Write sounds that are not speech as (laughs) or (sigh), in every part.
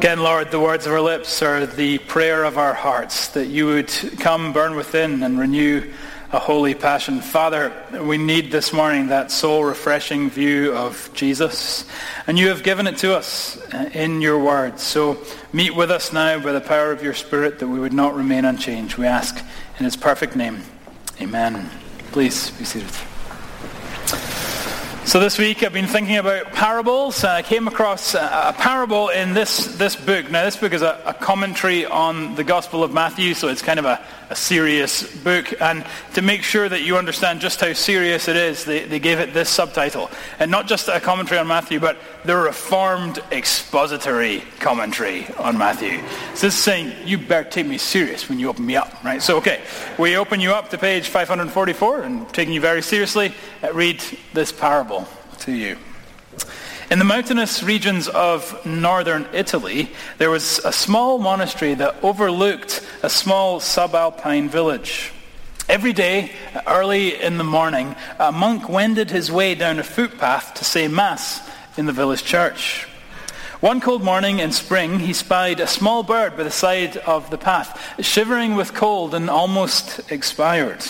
Again, Lord, the words of our lips are the prayer of our hearts, that you would come, burn within, and renew a holy passion. Father, we need this morning that soul refreshing view of Jesus, and you have given it to us uh, in your word. So meet with us now by the power of your Spirit that we would not remain unchanged. We ask in his perfect name. Amen. Please be seated. So this week I've been thinking about parables. And I came across uh, a, parable in this, this book. Now this book is a, a commentary on the Gospel of Matthew, so it's kind of a, a, serious book. And to make sure that you understand just how serious it is, they, they gave it this subtitle. And not just a commentary on Matthew, but the Reformed Expository Commentary on Matthew. So this is saying, you better take me serious when you open me up, right? So okay, we open you up to page 544 and taking you very seriously, read this parable to you. In the mountainous regions of northern Italy, there was a small monastery that overlooked a small subalpine village. Every day, early in the morning, a monk wended his way down a footpath to say Mass in the village church. One cold morning in spring, he spied a small bird by the side of the path, shivering with cold and almost expired.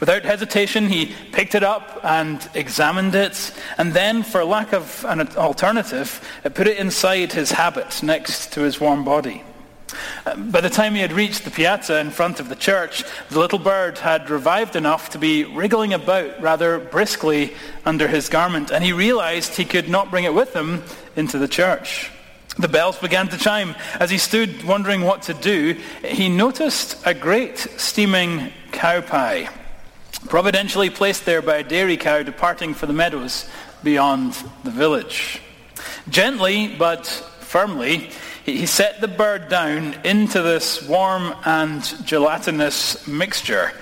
Without hesitation, he picked it up and examined it, and then, for lack of an alternative, put it inside his habit next to his warm body. Uh, by the time he had reached the piazza in front of the church, the little bird had revived enough to be wriggling about rather briskly under his garment, and he realized he could not bring it with him into the church. The bells began to chime. As he stood wondering what to do, he noticed a great steaming cow pie providentially placed there by a dairy cow departing for the meadows beyond the village. Gently but firmly, he set the bird down into this warm and gelatinous mixture.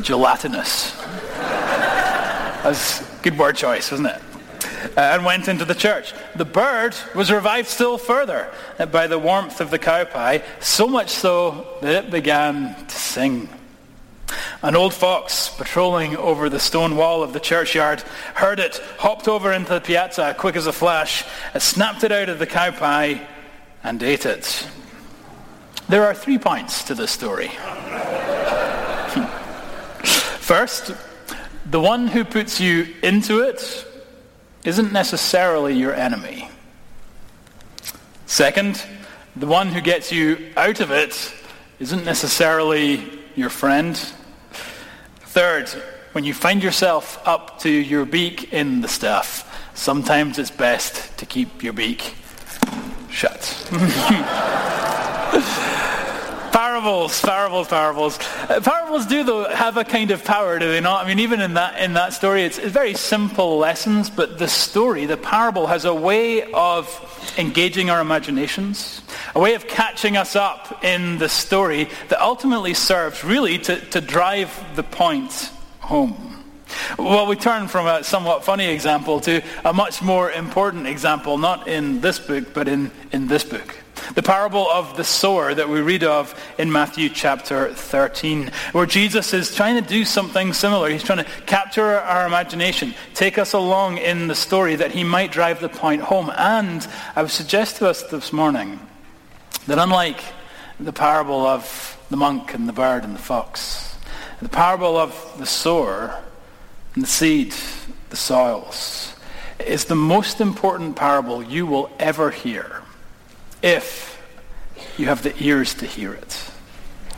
Gelatinous. That's good word choice, wasn't it? Uh, and went into the church. The bird was revived still further by the warmth of the cow pie, so much so that it began to sing. An old fox patrolling over the stone wall of the churchyard heard it, hopped over into the piazza quick as a flash, snapped it out of the cow pie, and ate it. There are three points to this story. (laughs) First, the one who puts you into it isn't necessarily your enemy. Second, the one who gets you out of it isn't necessarily your friend. Third, when you find yourself up to your beak in the stuff, sometimes it's best to keep your beak shut. (laughs) parables, parables, parables. Uh, parables do, though, have a kind of power, do they not? I mean, even in that, in that story, it's, it's very simple lessons, but the story, the parable, has a way of engaging our imaginations, a way of catching us up in the story that ultimately serves really to, to drive the point home. Well, we turn from a somewhat funny example to a much more important example, not in this book, but in, in this book. The parable of the sower that we read of in Matthew chapter 13, where Jesus is trying to do something similar. He's trying to capture our imagination, take us along in the story that he might drive the point home. And I would suggest to us this morning that unlike the parable of the monk and the bird and the fox, the parable of the sower and the seed, the soils, is the most important parable you will ever hear if you have the ears to hear it.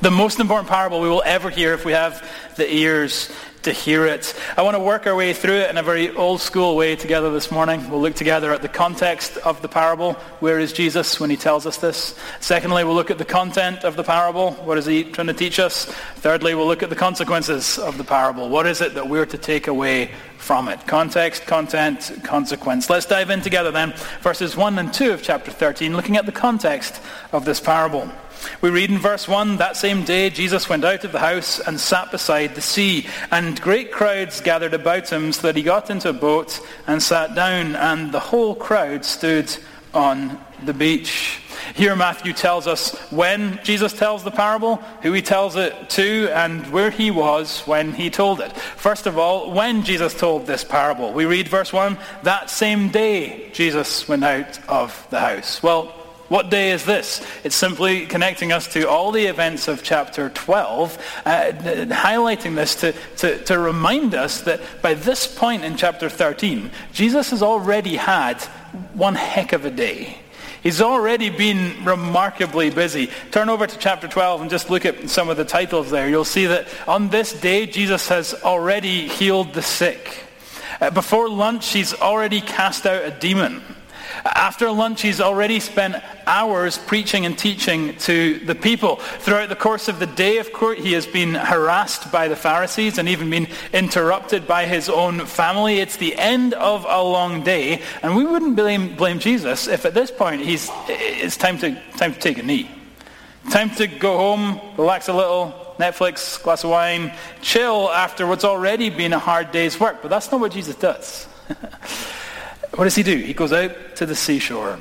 The most important parable we will ever hear if we have the ears to hear it. I want to work our way through it in a very old school way together this morning. We'll look together at the context of the parable. Where is Jesus when he tells us this? Secondly, we'll look at the content of the parable. What is he trying to teach us? Thirdly, we'll look at the consequences of the parable. What is it that we're to take away from it? Context, content, consequence. Let's dive in together then. Verses 1 and 2 of chapter 13, looking at the context of this parable. We read in verse 1, that same day Jesus went out of the house and sat beside the sea, and great crowds gathered about him so that he got into a boat and sat down, and the whole crowd stood on the beach. Here Matthew tells us when Jesus tells the parable, who he tells it to, and where he was when he told it. First of all, when Jesus told this parable. We read verse 1, that same day Jesus went out of the house. Well, what day is this? It's simply connecting us to all the events of chapter 12, uh, highlighting this to, to, to remind us that by this point in chapter 13, Jesus has already had one heck of a day. He's already been remarkably busy. Turn over to chapter 12 and just look at some of the titles there. You'll see that on this day, Jesus has already healed the sick. Uh, before lunch, he's already cast out a demon. After lunch, he's already spent hours preaching and teaching to the people. Throughout the course of the day of court, he has been harassed by the Pharisees and even been interrupted by his own family. It's the end of a long day, and we wouldn't blame, blame Jesus if at this point he's, it's time to, time to take a knee. Time to go home, relax a little, Netflix, glass of wine, chill after what's already been a hard day's work. But that's not what Jesus does. (laughs) what does he do? He goes out to the seashore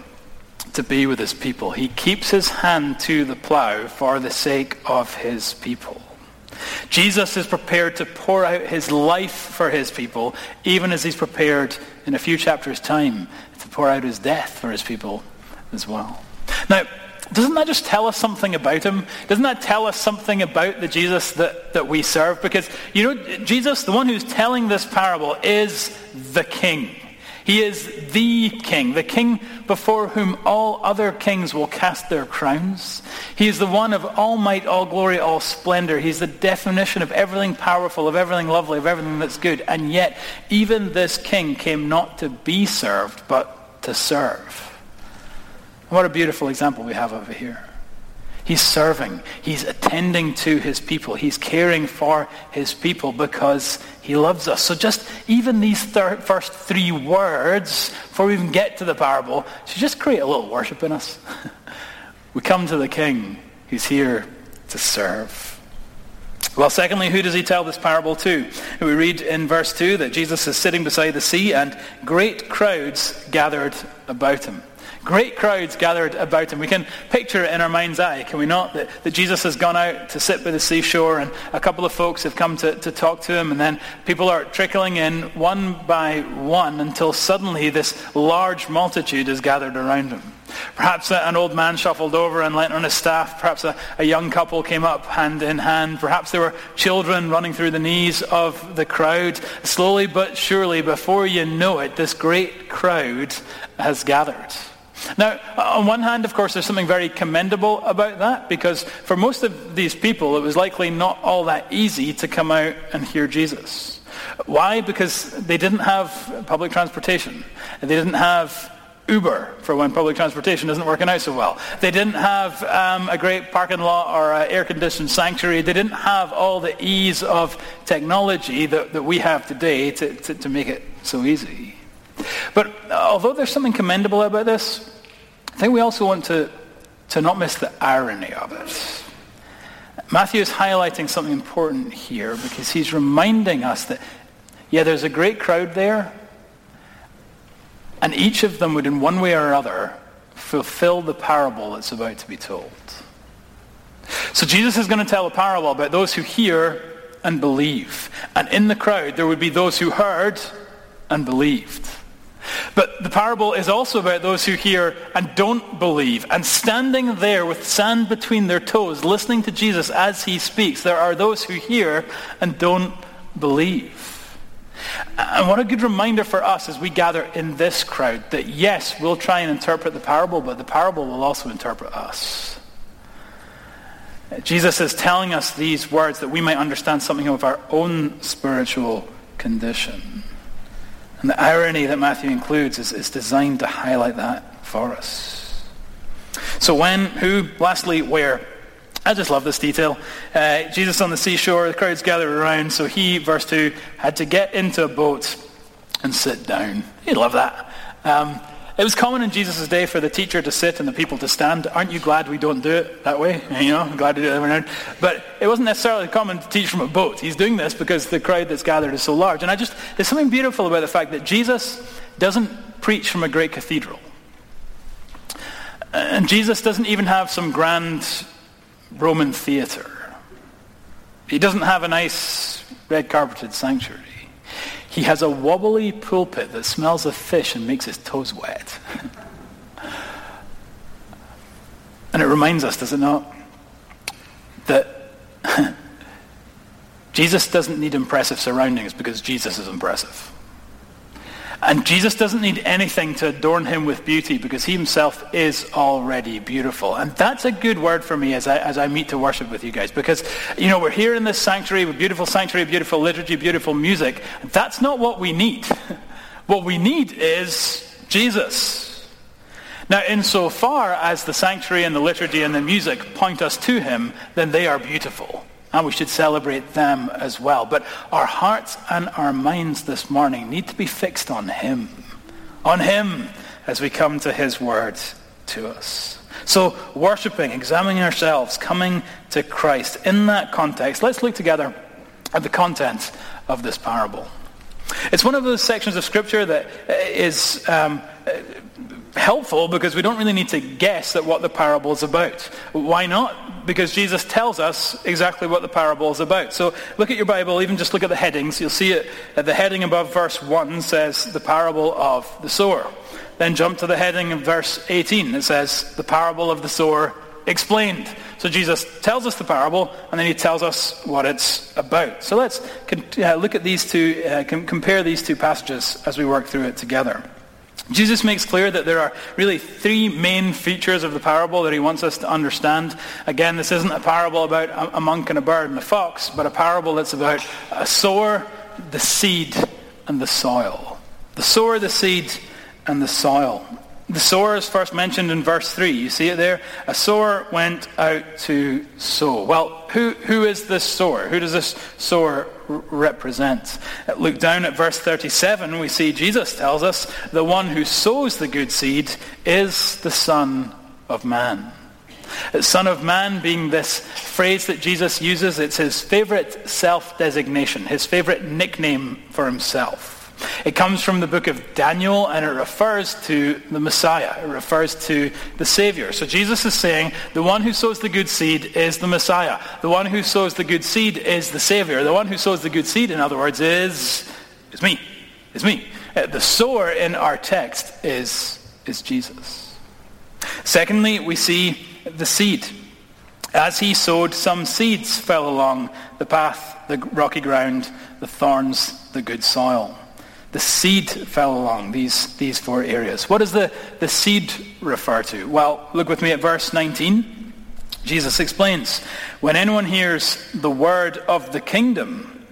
to be with his people. He keeps his hand to the plow for the sake of his people. Jesus is prepared to pour out his life for his people, even as he's prepared in a few chapters' time to pour out his death for his people as well. Now, doesn't that just tell us something about him? Doesn't that tell us something about the Jesus that, that we serve? Because, you know, Jesus, the one who's telling this parable, is the king. He is the king, the king before whom all other kings will cast their crowns. He is the one of all might, all glory, all splendor. He's the definition of everything powerful, of everything lovely, of everything that's good. And yet, even this king came not to be served, but to serve. What a beautiful example we have over here. He's serving. He's attending to his people. He's caring for his people because he loves us. So just even these thir- first three words, before we even get to the parable, should just create a little worship in us. (laughs) we come to the king who's here to serve. Well, secondly, who does he tell this parable to? We read in verse 2 that Jesus is sitting beside the sea and great crowds gathered about him. Great crowds gathered about him. We can picture it in our mind's eye, can we not? That, that Jesus has gone out to sit by the seashore and a couple of folks have come to, to talk to him and then people are trickling in one by one until suddenly this large multitude is gathered around him. Perhaps an old man shuffled over and leant on his staff. Perhaps a, a, young couple came up hand in hand. Perhaps there were children running through the knees of the crowd. Slowly but surely, before you know it, this great crowd has gathered. Now, on one hand, of course, there's something very commendable about that because for most of these people, it was likely not all that easy to come out and hear Jesus. Why? Because they didn't have public transportation. They didn't have Uber for when public transportation isn't working out so well. They didn't have um, a great parking lot or an air-conditioned sanctuary. They didn't have all the ease of technology that, that we have today to, to, to make it so easy. But uh, although there's something commendable about this, I think we also want to, to not miss the irony of it. Matthew is highlighting something important here because he's reminding us that, yeah, there's a great crowd there, and each of them would, in one way or other, fulfill the parable that's about to be told. So Jesus is going to tell a parable about those who hear and believe. And in the crowd, there would be those who heard and believed. But the parable is also about those who hear and don't believe. And standing there with sand between their toes, listening to Jesus as he speaks, there are those who hear and don't believe. And what a good reminder for us as we gather in this crowd that yes, we'll try and interpret the parable, but the parable will also interpret us. Jesus is telling us these words that we might understand something of our own spiritual condition. And the irony that Matthew includes is, is designed to highlight that for us. So when, who, lastly, where? I just love this detail. Uh, Jesus on the seashore, the crowds gathered around, so he, verse 2, had to get into a boat and sit down. You'd love that. Um, it was common in Jesus' day for the teacher to sit and the people to stand. Aren't you glad we don't do it that way? (laughs) You know, I'm glad to do it every now But it wasn't necessarily common to teach from a boat. He's doing this because the crowd that's gathered is so large. And I just, there's something beautiful about the fact that Jesus doesn't preach from a great cathedral. And Jesus doesn't even have some grand Roman theater. He doesn't have a nice red carpeted sanctuary. He has a wobbly pulpit that smells of fish and makes his toes wet. (laughs) and it reminds us, does it not, that (laughs) Jesus doesn't need impressive surroundings because Jesus is impressive. And Jesus doesn't need anything to adorn him with beauty because he himself is already beautiful. And that's a good word for me as I, as I meet to worship with you guys. Because, you know, we're here in this sanctuary with beautiful sanctuary, beautiful liturgy, beautiful music. That's not what we need. (laughs) what we need is Jesus. Now, insofar as the sanctuary and the liturgy and the music point us to him, then they are beautiful and we should celebrate them as well. But our hearts and our minds this morning need to be fixed on Him, on Him as we come to His word to us. So, worshipping, examining ourselves, coming to Christ. In that context, let's look together at the content of this parable. It's one of those sections of Scripture that is um, helpful because we don't really need to guess at what the parable is about. Why not? Because Jesus tells us exactly what the parable is about. So look at your Bible, even just look at the headings. You'll see it. at The heading above verse 1 says the parable of the sower. Then jump to the heading of verse 18. It says the parable of the sower explained. So Jesus tells us the parable, and then he tells us what it's about. So let's uh, look at these two, uh, compare these two passages as we work through it together. Jesus makes clear that there are really three main features of the parable that he wants us to understand. Again, this isn't a parable about a monk and a bird and a fox, but a parable that's about a sower, the seed, and the soil. The sower, the seed, and the soil. The sower is first mentioned in verse 3. You see it there? A sower went out to sow. Well, who, who is this sower? Who does this sower represent? Look down at verse 37. We see Jesus tells us the one who sows the good seed is the Son of Man. Son of Man being this phrase that Jesus uses, it's his favorite self-designation, his favorite nickname for himself. It comes from the book of Daniel and it refers to the Messiah. It refers to the Savior. So Jesus is saying the one who sows the good seed is the Messiah. The one who sows the good seed is the Savior. The one who sows the good seed, in other words, is, is me. Is me. Uh, the sower in our text is, is Jesus. Secondly, we see the seed. As he sowed, some seeds fell along the path, the rocky ground, the thorns, the good soil. The seed fell along these, these four areas. What does the, the seed refer to? Well, look with me at verse 19. Jesus explains, when anyone hears the word of the kingdom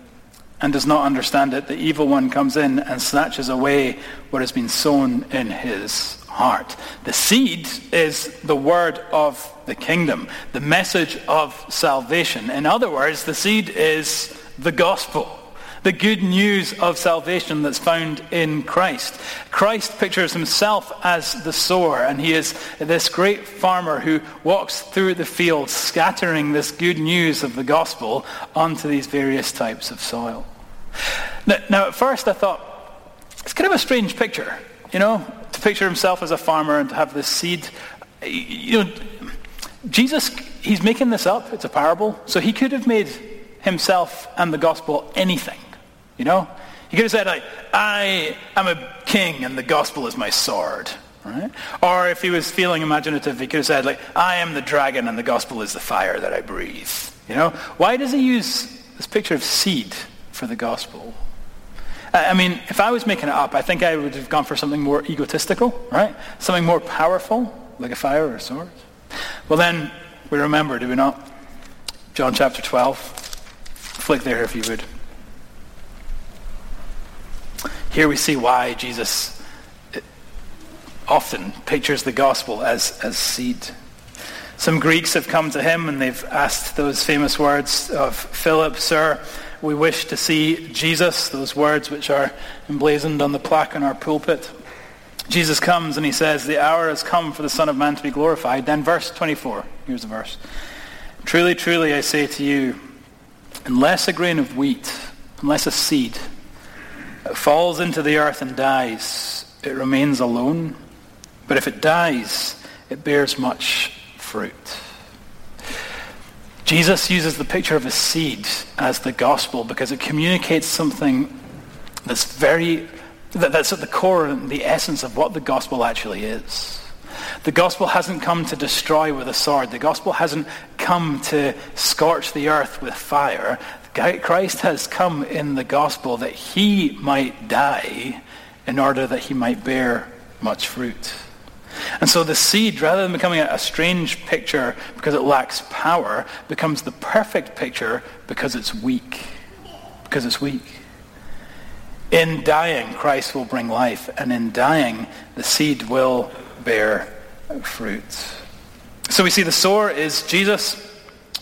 and does not understand it, the evil one comes in and snatches away what has been sown in his heart. The seed is the word of the kingdom, the message of salvation. In other words, the seed is the gospel the good news of salvation that's found in Christ. Christ pictures himself as the sower, and he is this great farmer who walks through the fields scattering this good news of the gospel onto these various types of soil. Now, now at first I thought, it's kind of a strange picture, you know, to picture himself as a farmer and to have this seed. You know, Jesus, he's making this up. It's a parable. So he could have made himself and the gospel anything. You know? He could have said, like, I am a king and the gospel is my sword. Right? Or if he was feeling imaginative, he could have said, like, I am the dragon and the gospel is the fire that I breathe. You know? Why does he use this picture of seed for the gospel? I mean, if I was making it up, I think I would have gone for something more egotistical, right? Something more powerful, like a fire or a sword. Well, then we remember, do we not? John chapter 12. Flick there if you would. Here we see why Jesus often pictures the gospel as, as seed. Some Greeks have come to him and they've asked those famous words of Philip, Sir, we wish to see Jesus, those words which are emblazoned on the plaque in our pulpit. Jesus comes and he says, the hour has come for the Son of Man to be glorified. Then verse 24, here's the verse. Truly, truly, I say to you, unless a grain of wheat, unless a seed falls into the earth and dies, it remains alone. But if it dies, it bears much fruit. Jesus uses the picture of a seed as the gospel because it communicates something that's very, that's at the core and the essence of what the gospel actually is. The gospel hasn't come to destroy with a sword. The gospel hasn't come to scorch the earth with fire. Christ has come in the gospel that he might die in order that he might bear much fruit. And so the seed, rather than becoming a, strange picture because it lacks power, becomes the perfect picture because it's weak. Because it's weak. In dying, Christ will bring life, and in dying, the seed will bear fruit. So we see the sower is Jesus,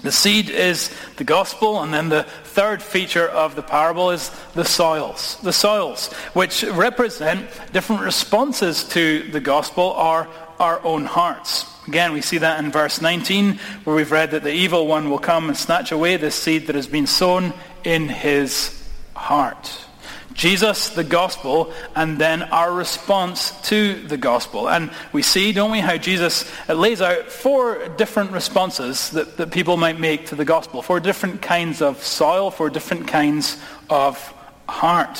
the seed is the gospel, and then the third feature of the parable is the soils. The soils, which represent different responses to the gospel are our own hearts. Again, we see that in verse 19, where we've read that the evil one will come and snatch away the seed that has been sown in his heart. Jesus, the gospel, and then our response to the gospel. And we see, don't we, how Jesus lays out four different responses that, that people might make to the gospel, four different kinds of soil, four different kinds of heart.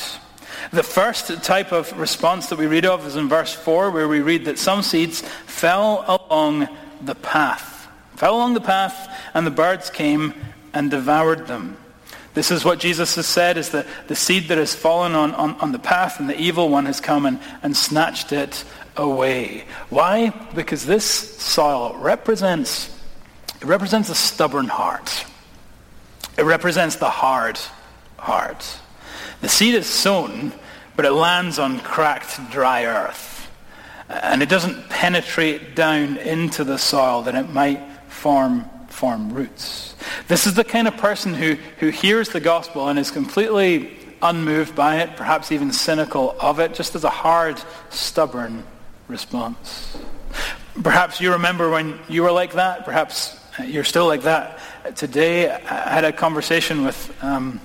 The first type of response that we read of is in verse 4, where we read that some seeds fell along the path. Fell along the path, and the birds came and devoured them. This is what Jesus has said is that the seed that has fallen on, on, on the path and the evil one has come and, and snatched it away. Why? Because this soil represents, it represents a stubborn heart. It represents the hard heart. The seed is sown, but it lands on cracked, dry earth. And it doesn't penetrate down into the soil that it might form, form roots. This is the kind of person who, who hears the gospel and is completely unmoved by it, perhaps even cynical of it, just as a hard, stubborn response. Perhaps you remember when you were like that. Perhaps you're still like that. Today, I had a conversation with um,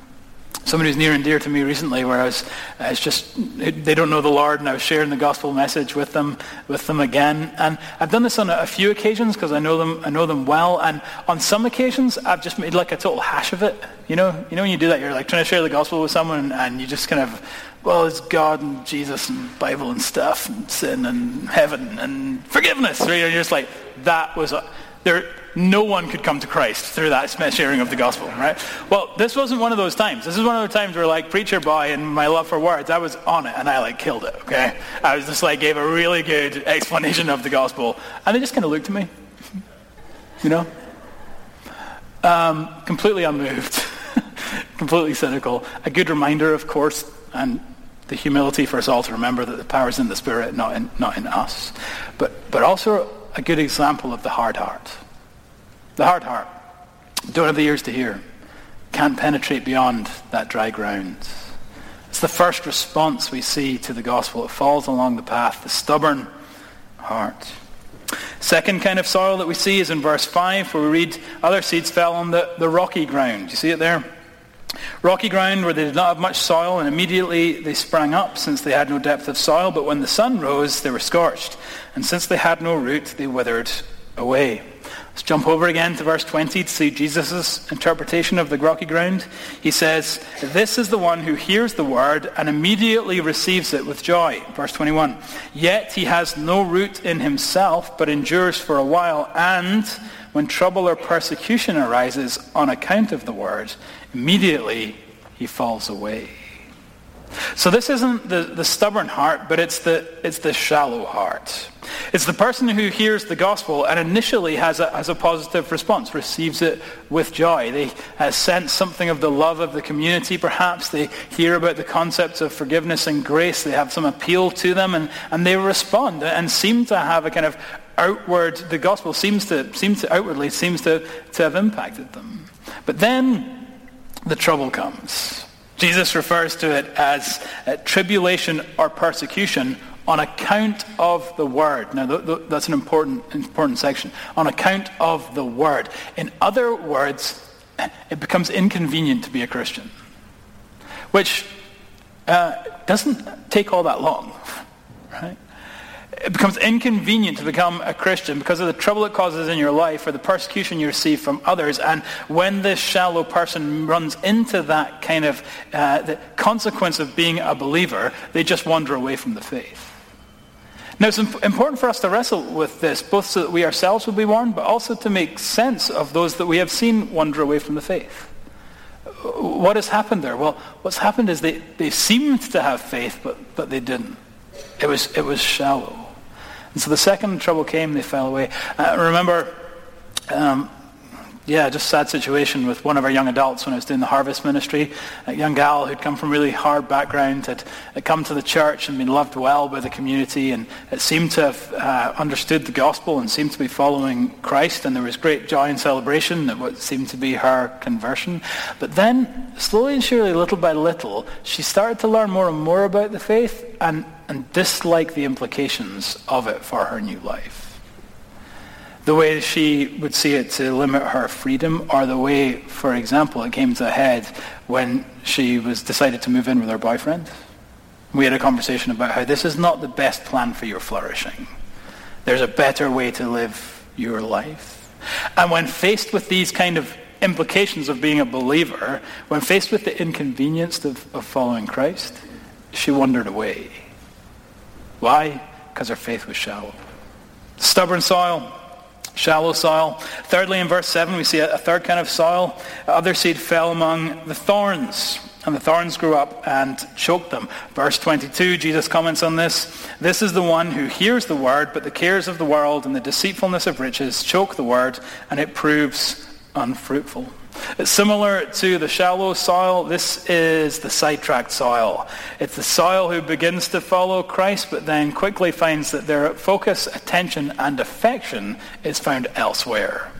somebody who's near and dear to me recently where I was, it's just, they don't know the Lord and I was sharing the gospel message with them, with them again. And I've done this on a, few occasions because I know them, I know them well. And on some occasions, I've just made like a total hash of it. You know, you know when you do that, you're like trying to share the gospel with someone and you just kind of, well, it's God and Jesus and Bible and stuff and sin and heaven and forgiveness. Right? And you're just like, that was, a, there, no one could come to Christ through that sharing of the gospel, right? Well, this wasn't one of those times. This is one of those times where like preacher boy and my love for words, I was on it and I like killed it, okay? I was just like gave a really good explanation of the gospel and they just kind of looked at me, (laughs) you know? Um, completely unmoved, (laughs) completely cynical. A good reminder, of course, and the humility for us all to remember that the power is in the Spirit, not in, not in us. But, but also a good example of the hard heart. The hard heart. Don't have the ears to hear. Can't penetrate beyond that dry ground. It's the first response we see to the gospel. It falls along the path, the stubborn heart. Second kind of soil that we see is in verse 5 where we read, other seeds fell on the, the rocky ground. You see it there? Rocky ground where they did not have much soil and immediately they sprang up since they had no depth of soil. But when the sun rose, they were scorched. And since they had no root, they withered away. Let's jump over again to verse 20 to see Jesus' interpretation of the rocky ground. He says, This is the one who hears the word and immediately receives it with joy. Verse 21. Yet he has no root in himself, but endures for a while, and when trouble or persecution arises on account of the word, immediately he falls away. So this isn't the, the stubborn heart, but it's the, it's the shallow heart. It's the person who hears the gospel and initially has a, has a positive response, receives it with joy. They uh, sense something of the love of the community, perhaps. They hear about the concepts of forgiveness and grace. They have some appeal to them, and, and they respond and seem to have a kind of outward, the gospel seems to, seems to outwardly, seems to, to have impacted them. But then the trouble comes. Jesus refers to it as uh, tribulation or persecution on account of the word. Now, th- th- that's an important, important section. On account of the word. In other words, it becomes inconvenient to be a Christian, which uh, doesn't take all that long, right? It becomes inconvenient to become a Christian because of the trouble it causes in your life or the persecution you receive from others. And when this shallow person runs into that kind of uh, the consequence of being a believer, they just wander away from the faith. Now, it's important for us to wrestle with this, both so that we ourselves will be warned, but also to make sense of those that we have seen wander away from the faith. What has happened there? Well, what's happened is they, they seemed to have faith, but, but they didn't. It was, it was shallow. And so the second trouble came, they fell away. Uh, remember um, yeah, just a sad situation with one of our young adults when I was doing the harvest ministry. A young gal who'd come from a really hard background had, had come to the church and been loved well by the community and it seemed to have uh, understood the gospel and seemed to be following Christ and there was great joy and celebration at what seemed to be her conversion. But then, slowly and surely, little by little, she started to learn more and more about the faith and, and dislike the implications of it for her new life the way she would see it to limit her freedom or the way, for example, it came to a head when she was decided to move in with her boyfriend. We had a conversation about how this is not the best plan for your flourishing. There's a better way to live your life. And when faced with these kind of implications of being a believer, when faced with the inconvenience of, of following Christ, she wandered away. Why? Because her faith was shallow. Stubborn soil, shallow soil. Thirdly, in verse 7, we see a, third kind of soil. Other seed fell among the thorns, and the thorns grew up and choked them. Verse 22, Jesus comments on this. This is the one who hears the word, but the cares of the world and the deceitfulness of riches choke the word, and it proves unfruitful. Similar to the shallow soil. This is the sidetracked soil. It's the soil who begins to follow Christ, but then quickly finds that their focus, attention, and affection is found elsewhere.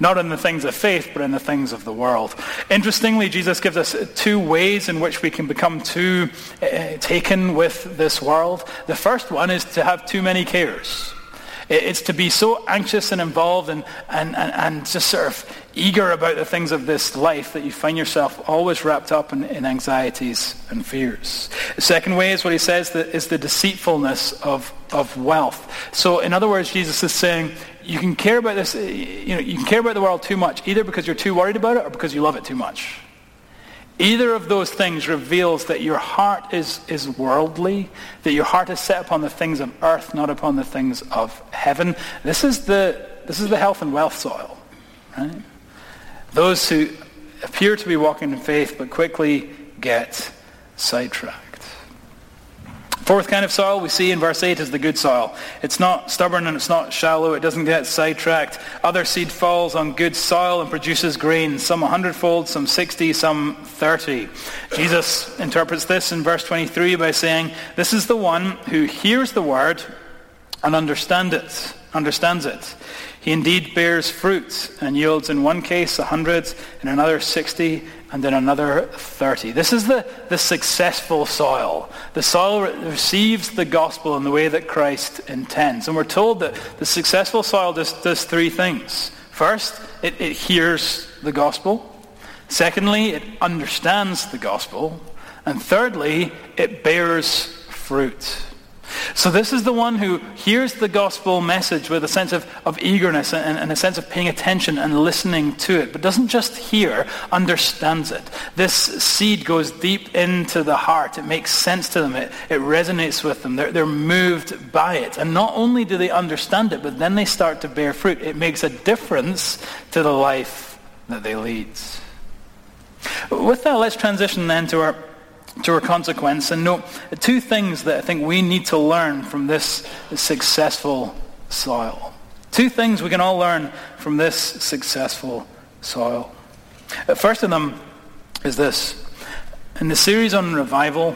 Not in the things of faith, but in the things of the world. Interestingly, Jesus gives us two ways in which we can become too uh, taken with this world. The first one is to have too many cares. It's to be so anxious and involved and, and, and, and just sort of eager about the things of this life that you find yourself always wrapped up in, in anxieties and fears. The second way is what he says that is the deceitfulness of, of wealth. So in other words, Jesus is saying you can care about this, you know, you can care about the world too much, either because you're too worried about it or because you love it too much. Either of those things reveals that your heart is, is worldly, that your heart is set upon the things of earth, not upon the things of heaven. This is the, this is the health and wealth soil. Right? Those who appear to be walking in faith but quickly get sidetracked. Fourth kind of soil we see in verse 8 is the good soil. It's not stubborn and it's not shallow. It doesn't get sidetracked. Other seed falls on good soil and produces grain, some a hundredfold, some 60, some 30. Jesus interprets this in verse 23 by saying, This is the one who hears the word and understand it, understands it. He indeed bears fruit and yields in one case a hundred, in another sixty, and in another 30. This is the, the successful soil. The soil re- receives the gospel in the way that Christ intends. And we're told that the successful soil does, does three things. First, it, it hears the gospel. Secondly, it understands the gospel. And thirdly, it bears fruit. So this is the one who hears the gospel message with a sense of, of eagerness and, and, a sense of paying attention and listening to it, but doesn't just hear, understands it. This seed goes deep into the heart. It makes sense to them. It, it resonates with them. They're, they're moved by it. And not only do they understand it, but then they start to bear fruit. It makes a difference to the life that they lead. With that, let's transition then to our to our consequence. And note two things that I think we need to learn from this successful soil. Two things we can all learn from this successful soil. The first of them is this. In the series on revival,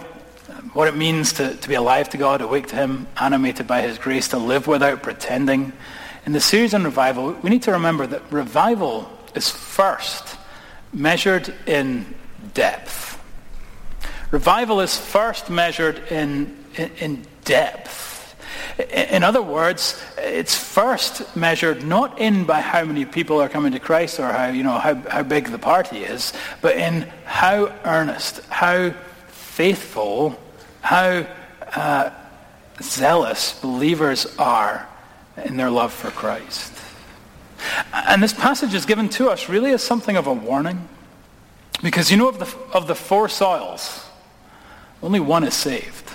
uh, what it means to, to be alive to God, awake to Him, animated by His grace, to live without pretending. In the series on revival, we need to remember that revival is first measured in depth. Revival is first measured in, in, in depth. In other words, it's first measured not in by how many people are coming to Christ or how, you know, how, how big the party is, but in how earnest, how faithful, how uh, zealous believers are in their love for Christ. And this passage is given to us really as something of a warning. Because you know, of the, of the four soils, only one is saved.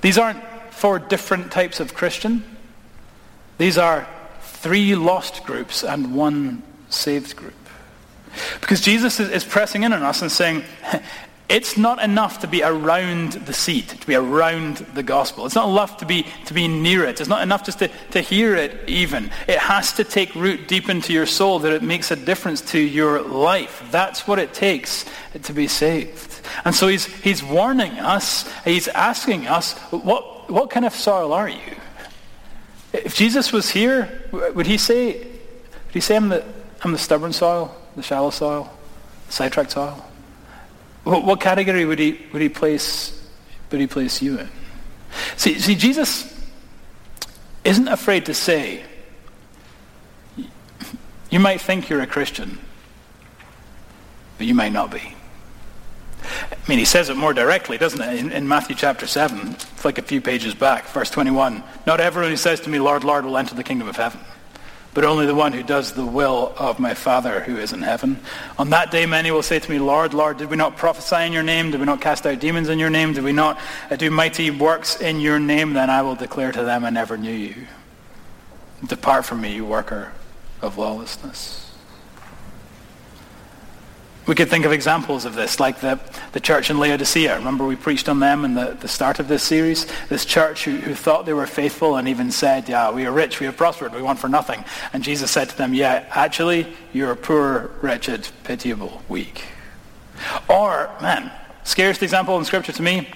These aren't four different types of Christian. These are three lost groups and one saved group. Because Jesus is pressing in on us and saying, it's not enough to be around the seat, to be around the gospel. It's not enough to be, to be near it. It's not enough just to, to hear it even. It has to take root deep into your soul that it makes a difference to your life. That's what it takes to be saved. And so he's, he's warning us, he's asking us, what, what kind of soil are you? If Jesus was here, would he say, would he say I'm the, I'm the stubborn soil, the shallow soil, the sidetracked soil? What, what category would he, would he place would he place you in? See, see, Jesus isn't afraid to say, you might think you're a Christian, but you might not be. I mean, he says it more directly, doesn't it? In, in, Matthew chapter 7, It's like a few pages back, verse 21. Not everyone who says to me, Lord, Lord, will enter the kingdom of heaven but only the one who does the will of my Father who is in heaven. On that day many will say to me, Lord, Lord, did we not prophesy in your name? Did we not cast out demons in your name? Did we not uh, do mighty works in your name? Then I will declare to them, I never knew you. Depart from me, you worker of lawlessness. We could think of examples of this, like the, the church in Laodicea. Remember we preached on them in the, the start of this series? This church who, who thought they were faithful and even said, yeah, we are rich, we have prospered, we want for nothing. And Jesus said to them, yeah, actually, you're poor, wretched, pitiable, weak. Or, man, scariest example in Scripture to me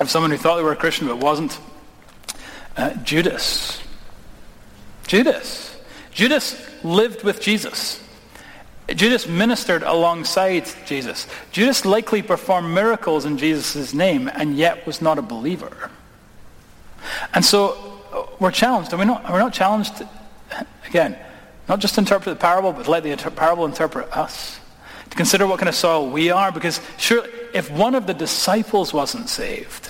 of someone who thought they were a Christian but wasn't. Uh, Judas. Judas. Judas lived with Jesus. Judas ministered alongside Jesus. Judas likely performed miracles in Jesus' name and yet was not a believer. And so uh, we're challenged. Are we not, are we not challenged, again, not just interpret the parable, but let the inter- parable interpret us? To consider what kind of soil we are? Because surely if one of the disciples wasn't saved,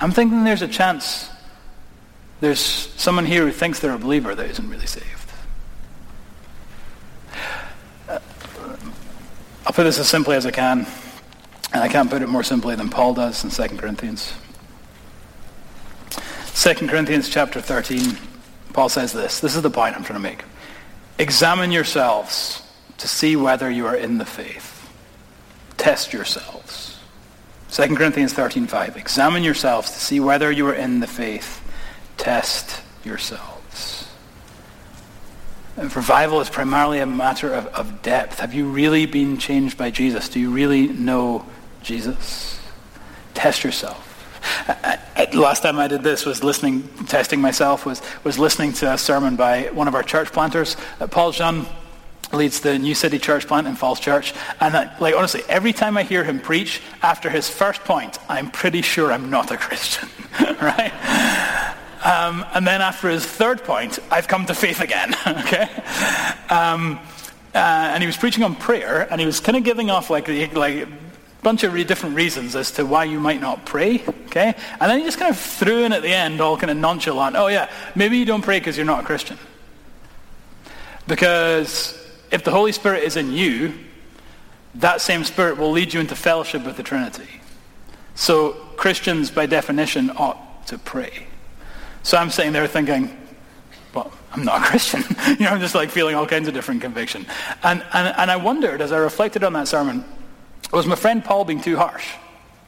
I'm thinking there's a chance there's someone here who thinks they're a believer that isn't really saved. I'll put this as simply as I can, and I can't put it more simply than Paul does in 2 Corinthians. 2 Corinthians chapter 13, Paul says this. This is the point I'm trying to make. Examine yourselves to see whether you are in the faith. Test yourselves. 2 Corinthians 13:5. Examine yourselves to see whether you are in the faith. Test yourselves. Revival is primarily a matter of, of depth. Have you really been changed by Jesus? Do you really know Jesus? Test yourself. I, I, last time I did this was listening, testing myself, was, was listening to a sermon by one of our church planters. Uh, Paul Jean leads the New City Church plant in Falls Church. And I, like honestly, every time I hear him preach, after his first point, I'm pretty sure I'm not a (laughs) Christian. (laughs) right? Um, and then after his third point, I've come to faith again. (laughs) okay? Um, uh, and he was preaching on prayer, and he was kind of giving off like, like a bunch of re- different reasons as to why you might not pray. Okay? And then he just kind of threw in at the end, all kind of nonchalant, oh yeah, maybe you don't pray because you're not a Christian. Because if the Holy Spirit is in you, that same Spirit will lead you into fellowship with the Trinity. So Christians, by definition, ought to pray. So I'm sitting there thinking, well, I'm not a Christian. (laughs) you know, I'm just like feeling all kinds of different conviction. And, and, and I wondered, as I reflected on that sermon, was my friend Paul being too harsh?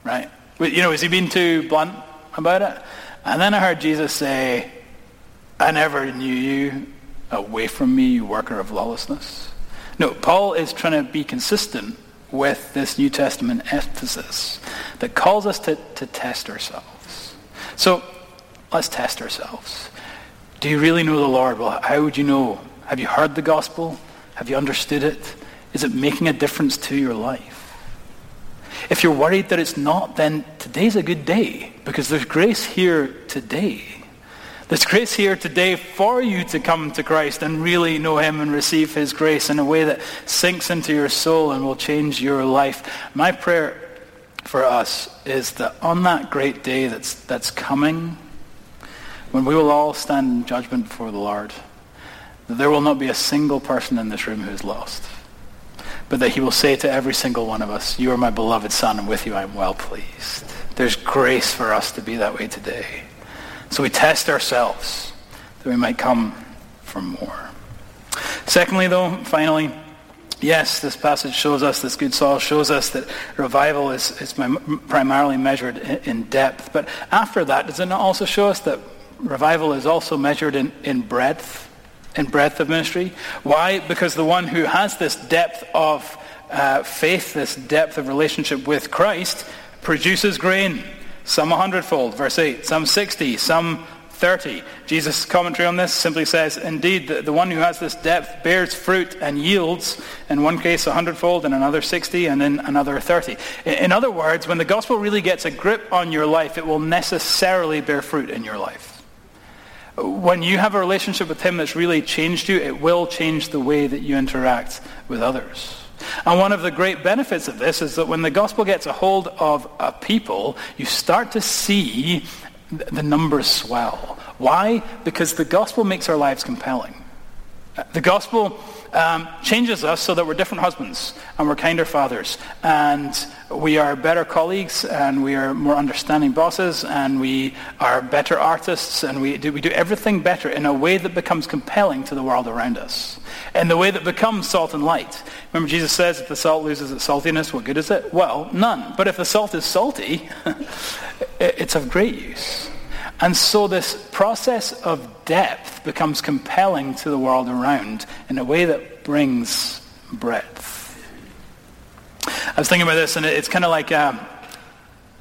Right? You know, is he being too blunt about it? And then I heard Jesus say, I never knew you. Away from me, you worker of lawlessness. No, Paul is trying to be consistent with this New Testament emphasis that calls us to, to test ourselves. So Let's test ourselves. Do you really know the Lord? Well, how would you know? Have you heard the gospel? Have you understood it? Is it making a difference to your life? If you're worried that it's not, then today's a good day because there's grace here today. There's grace here today for you to come to Christ and really know him and receive his grace in a way that sinks into your soul and will change your life. My prayer for us is that on that great day that's, that's coming, when we will all stand in judgment before the Lord, that there will not be a single person in this room who is lost, but that he will say to every single one of us, you are my beloved son, and with you I am well pleased. There's grace for us to be that way today. So we test ourselves that we might come for more. Secondly, though, finally, yes, this passage shows us, this good soil shows us that revival is, is primarily measured in depth. But after that, does it not also show us that revival is also measured in, in breadth? In breadth of ministry. Why? Because the one who has this depth of uh, faith, this depth of relationship with Christ, produces grain. Some a hundredfold, verse 8. Some 60, some 30. Jesus' commentary on this simply says, Indeed, the, the, one who has this depth bears fruit and yields, in one case a hundredfold, in another 60, and in another 30. In, in other words, when the gospel really gets a grip on your life, it will necessarily bear fruit in your life. When you have a relationship with him that's really changed you, it will change the way that you interact with others. And one of the great benefits of this is that when the gospel gets a hold of a people, you start to see the numbers swell. Why? Because the gospel makes our lives compelling. The gospel um, changes us so that we're different husbands and we're kinder fathers and we are better colleagues and we are more understanding bosses and we are better artists and we do, we do everything better in a way that becomes compelling to the world around us. In the way that becomes salt and light. Remember Jesus says if the salt loses its saltiness, what good is it? Well, none. But if the salt is salty, (laughs) it's of great use. And so this process of depth becomes compelling to the world around in a way that brings breadth. I was thinking about this, and it's kind of like um,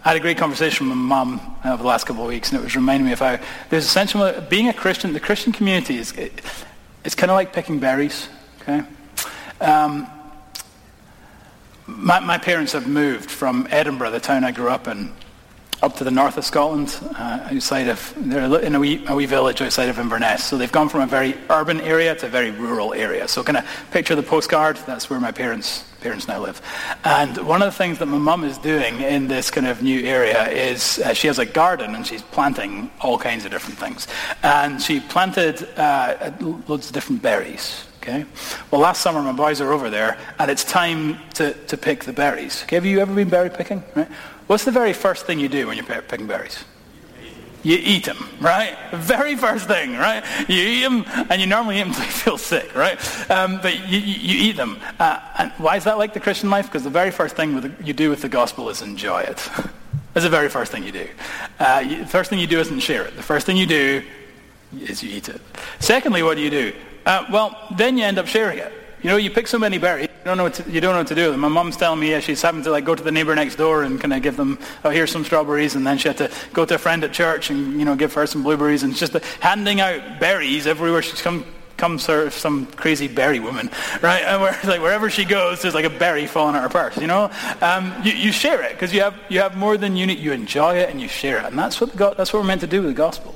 I had a great conversation with my mum over the last couple of weeks, and it was reminding me of how there's essentially being a Christian. The Christian community is it, it's kind of like picking berries. Okay. Um, my, my parents have moved from Edinburgh, the town I grew up in, up to the north of Scotland, uh, outside of, they're in a wee, a wee village outside of Inverness. So they've gone from a very urban area to a very rural area. So kind of picture the postcard, that's where my parents, parents now live. And one of the things that my mum is doing in this kind of new area is uh, she has a garden and she's planting all kinds of different things. And she planted uh, loads of different berries. Okay. Well, last summer my boys are over there, and it's time to, to pick the berries. Okay, have you ever been berry picking? Right. What's the very first thing you do when you're picking berries? You eat them, right? Very first thing, right? You eat them, and you normally eat them until you feel sick, right? Um, but you, you, you, eat them. Uh, and why is that like the Christian life? Because the very first thing the, you do with the gospel is enjoy it. (laughs) That's the very first thing you do. Uh, you, the first thing you do isn't share it. The first thing you do is you eat it. Secondly, what do you do? Uh, well, then you end up sharing it. You know, you pick so many berries, you don't know what to, you don't know what to do with them. My mom's telling me yeah, she's having to like go to the neighbor next door and kind of give them, oh, here's some strawberries, and then she had to go to a friend at church and you know give her some blueberries, and just handing out berries everywhere she's come comes her some crazy berry woman, right? And where, like wherever she goes, there's like a berry falling out her purse. You know, um, you, you, share it because you have you have more than you need. You enjoy it and you share it, and that's what that's what we're meant to do with the gospel.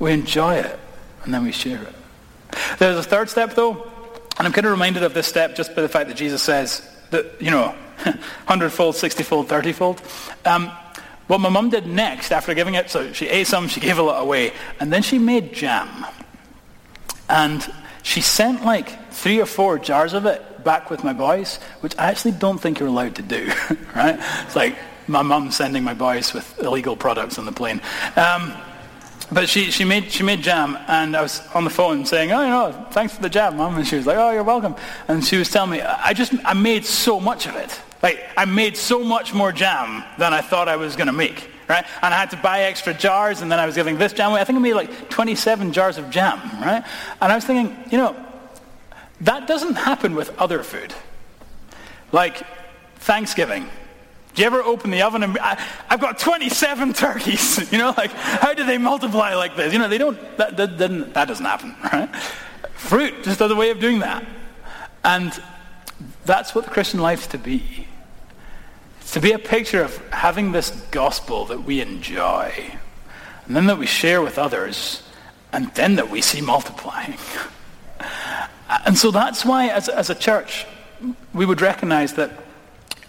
We enjoy it and then we share it. There's a third step though, and I'm kind of reminded of this step just by the fact that Jesus says that, you know, (laughs) hundredfold, sixtyfold, thirtyfold. Um, what my mum did next after giving it, so she ate some, she gave a lot away, and then she made jam. And she sent like three or four jars of it back with my boys, which I actually don't think you're allowed to do, (laughs) right? It's like my mum sending my boys with illegal products on the plane. Um, but she, she, made, she made jam, and I was on the phone saying, oh, you know, thanks for the jam, Mom. And she was like, oh, you're welcome. And she was telling me, I just, I made so much of it. Like, I made so much more jam than I thought I was going to make, right? And I had to buy extra jars, and then I was giving this jam away. I think I made like 27 jars of jam, right? And I was thinking, you know, that doesn't happen with other food. Like Thanksgiving. Do you ever open the oven and I, have got 27 turkeys? (laughs) You know, like how do they multiply like this? You know, they don't. That, that, that doesn't happen, (laughs) right? Fruit just has a way of doing that, and that's what the Christian life's to be. It's to be a picture of having this gospel that we enjoy, and then that we share with others, and then that we see multiplying. (laughs) And so that's why, as, as a church, we would recognize that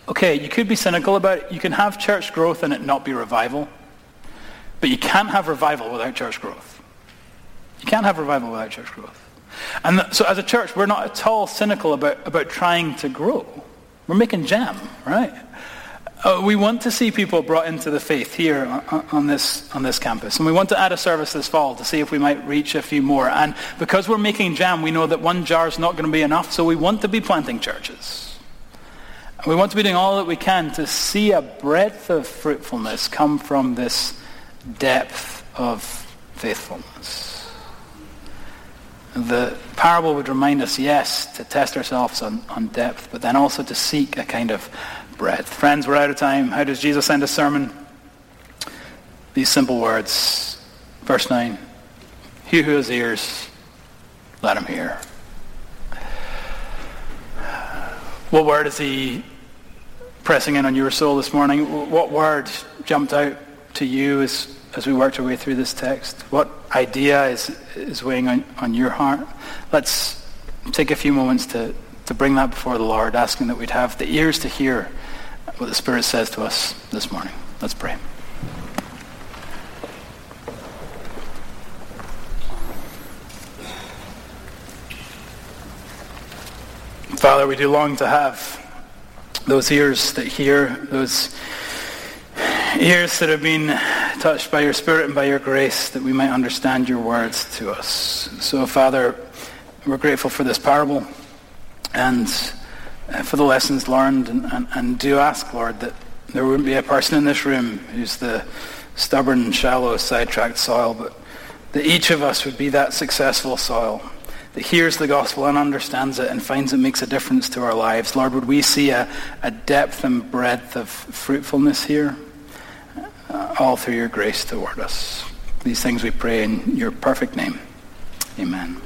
okay, you could be cynical about it. You can have church growth and it not be revival. But you can't have revival without church growth. You can't have revival without church growth. And so as a church, we're not at all cynical about, about trying to grow. We're making jam, right? Uh, we want to see people brought into the faith here on, on, this, on this campus. And we want to add a service this fall to see if we might reach a few more. And because we're making jam, we know that one jar is not going to be enough, so we want to be planting churches. And we want to be doing all that we can to see a breadth of fruitfulness come from this depth of faithfulness. The parable would remind us, yes, to test ourselves on, on depth, but then also to seek a kind of breadth. Friends, we're out of time. How does Jesus end a sermon? These simple words. Verse 9. He who has ears, let him hear. What word is he pressing in on your soul this morning? What word jumped out to you as, as we worked our way through this text? What idea is, is weighing on, on your heart? Let's take a few moments to, to bring that before the Lord, asking that we'd have the ears to hear what the Spirit says to us this morning. Let's pray. Father, we do long to have those ears that hear, those ears that have been touched by your Spirit and by your grace, that we might understand your words to us. So, Father, we're grateful for this parable and uh, for the lessons learned, and, and, and do ask, Lord, that there wouldn't be a person in this room who's the stubborn, shallow, sidetracked soil, but that each of us would be that successful soil that hears the gospel and understands it and finds it makes a difference to our lives. Lord, would we see a, a depth and breadth of fruitfulness here? all through your grace toward us. These things we pray in your perfect name. Amen.